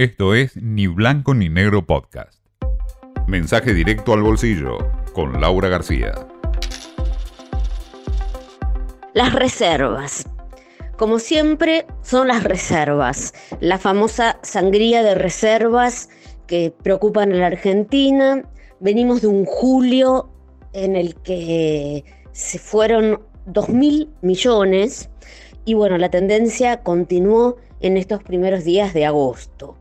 Esto es Ni Blanco ni Negro Podcast. Mensaje directo al bolsillo con Laura García. Las reservas. Como siempre, son las reservas. La famosa sangría de reservas que preocupan a la Argentina. Venimos de un julio en el que se fueron 2 mil millones y bueno, la tendencia continuó en estos primeros días de agosto.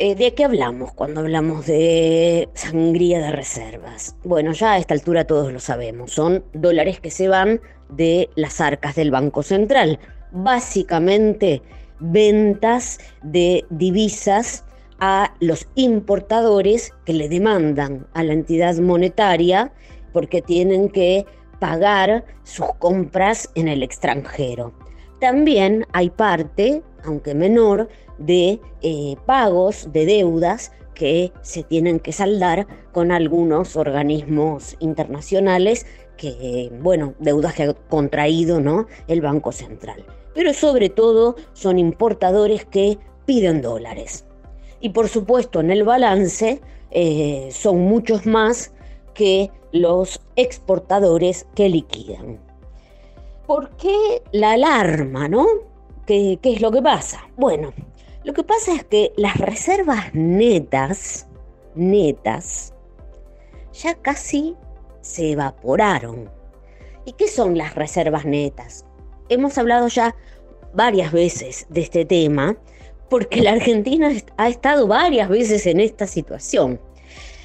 Eh, ¿De qué hablamos cuando hablamos de sangría de reservas? Bueno, ya a esta altura todos lo sabemos, son dólares que se van de las arcas del Banco Central. Básicamente ventas de divisas a los importadores que le demandan a la entidad monetaria porque tienen que pagar sus compras en el extranjero. También hay parte, aunque menor, de eh, pagos de deudas que se tienen que saldar con algunos organismos internacionales que, bueno, deudas que ha contraído ¿no? el Banco Central. Pero sobre todo son importadores que piden dólares. Y por supuesto en el balance eh, son muchos más que los exportadores que liquidan. ¿Por qué la alarma, no? ¿Qué, ¿Qué, es lo que pasa? Bueno, lo que pasa es que las reservas netas, netas, ya casi se evaporaron. ¿Y qué son las reservas netas? Hemos hablado ya varias veces de este tema, porque la Argentina ha estado varias veces en esta situación.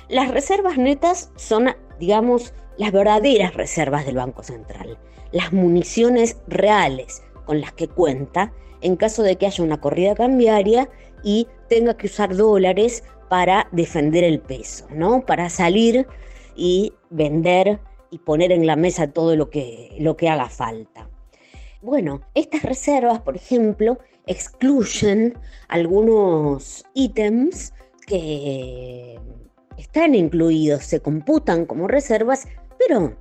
Las reservas netas son, digamos, las verdaderas reservas del Banco Central, las municiones reales con las que cuenta en caso de que haya una corrida cambiaria y tenga que usar dólares para defender el peso, ¿no? Para salir y vender y poner en la mesa todo lo que, lo que haga falta. Bueno, estas reservas, por ejemplo, excluyen algunos ítems que están incluidos, se computan como reservas, pero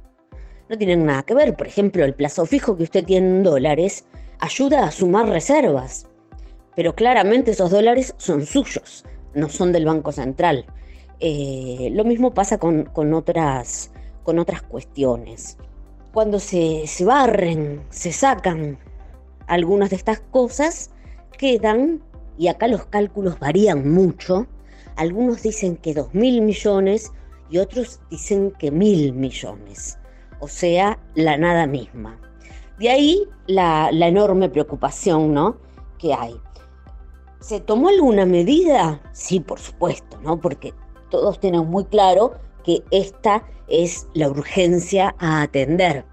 no tienen nada que ver. Por ejemplo, el plazo fijo que usted tiene en dólares ayuda a sumar reservas, pero claramente esos dólares son suyos, no son del Banco Central. Eh, lo mismo pasa con, otras, con otras cuestiones. Cuando se, se barren, se sacan algunas de estas cosas, quedan, y acá los cálculos varían mucho, algunos dicen que dos mil millones y otros dicen que mil millones, o sea, la nada misma. De ahí la, enorme preocupación ¿no? que hay. ¿Se tomó alguna medida? Sí, por supuesto, ¿no? Porque todos tienen muy claro que esta es la urgencia a atender.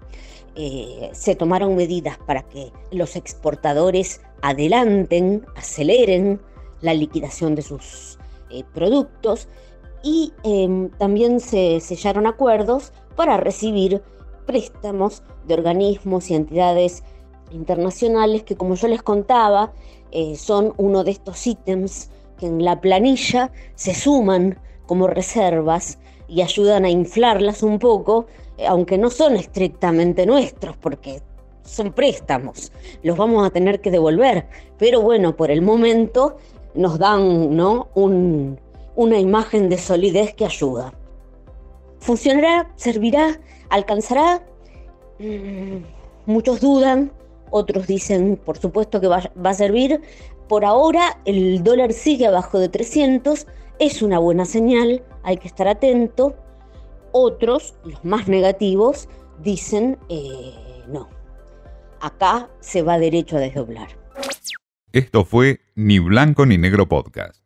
Eh, se tomaron medidas para que los exportadores adelanten, aceleren la liquidación de sus eh, productos y em, también se sellaron acuerdos para recibir préstamos de organismos y entidades internacionales que, como yo les contaba, eh, son uno de estos ítems que en la planilla se suman como reservas y ayudan a inflarlas un poco, eh, aunque no son estrictamente nuestros, porque son préstamos, los vamos a tener que devolver, pero bueno, por el momento nos dan ¿no? una imagen de solidez que ayuda. ¿Funcionará? ¿Servirá? ¿Alcanzará? Mm, muchos dudan, otros dicen, por supuesto que va, va, a servir. Por ahora el dólar sigue abajo de 300, es una buena señal, hay que estar atento. Otros, los más negativos, dicen, eh, no, acá se va derecho a desdoblar. Esto fue Ni Blanco ni Negro Podcast.